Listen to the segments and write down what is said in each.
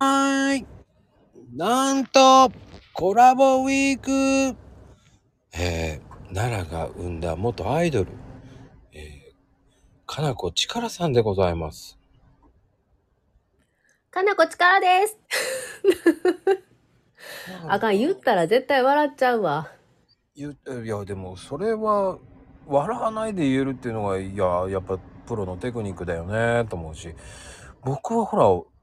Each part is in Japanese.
ーい。なんと、コラボウィーク。えー、奈良が生んだ元アイドル、えー、かなこちからさんでございます。かなこちからです。あかん、言ったら絶対笑っちゃうわ。言ういや、でもそれは、笑わないで言えるっていうのが、いや、やっぱプロのテクニックだよね、と思うし、僕はほら、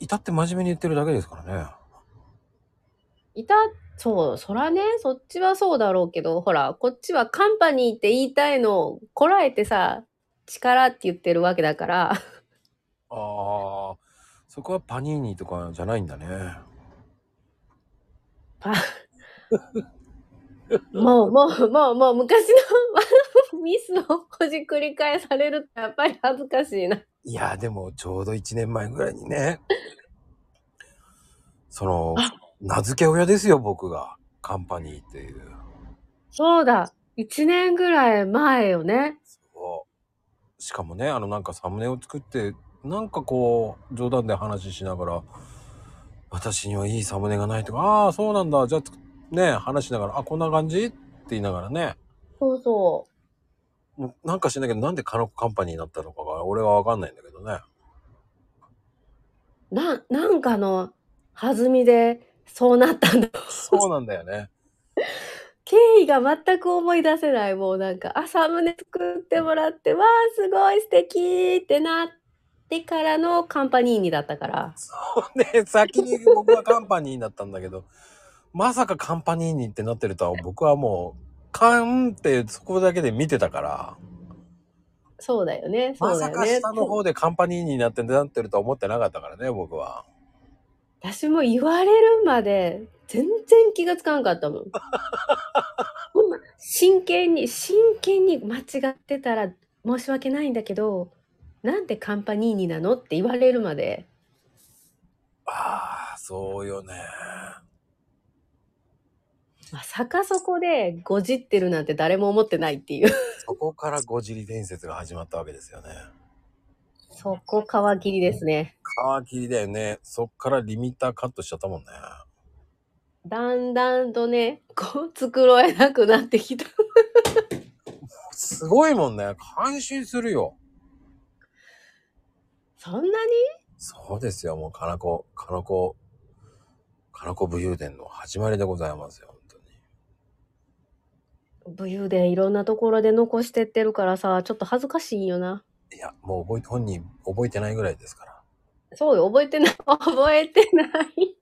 至って真面目に言ってるだけですからね。いた、そう、そらね、そっちはそうだろうけど、ほら、こっちはカンパニーって言いたいのをこらえてさ、力って言ってるわけだから。ああ、そこはパニーニとかじゃないんだね。パもう、もう、もう、もう、昔のミスをほじくり返されるとやっぱり恥ずかしいな。いや、でもちょうど1年前ぐらいにね、その、名付け親ですよ、僕が。カンパニーっていう。そうだ。一年ぐらい前よね。そう。しかもね、あのなんかサムネを作って、なんかこう、冗談で話しながら、私にはいいサムネがないとか、ああ、そうなんだ。じゃあつく、ね、話しながら、あ、こんな感じ？って言いながらね、そうそもうなんか知んないけど、なんでカノコカンパニーになったのかが、俺はわかんないんだけどね。う。な、なんかの弾みでそうなったんだ。そうなんだよね。経緯が全く思い出せない。もうなんか、あ、サムネ作ってもらって、わー、すごい素敵ってなってからのカンパニーにだったから。そうね、先に僕はカンパニーになったんだけど、まさかカンパニーにってなってるとは、僕はもう、カンってそこだけで見てたから、そうだよね。そまうだよね。さか下の方でカンパニーになってなってるとは思ってなかったからね、僕は。私も言われるまで全然気がつかんかったもん。ほんま真剣に、真剣に間違ってたら申し訳ないんだけど、なんでカンパニーニなのって言われるまで。ああ、そうよね。まさかそこでごじってるなんて誰も思ってないっていう。そこからゴジリ伝説が始まったわけですよね。そこ皮切りですね。皮切りだよね。そっからリミッターカットしちゃったもんね。だんだんとね、こう繕えなくなってきた。すごいもんね。感心するよ。そんなに？そうですよ。もう、かなこ、かなこ、かなこ武勇伝の始まりでございますよ。武勇伝いろんなところで残してってるからさ、ちょっと恥ずかしいんよな。いや、もう覚えて、本人覚えてないぐらいですから。そうよ、覚えてない。覚えてない。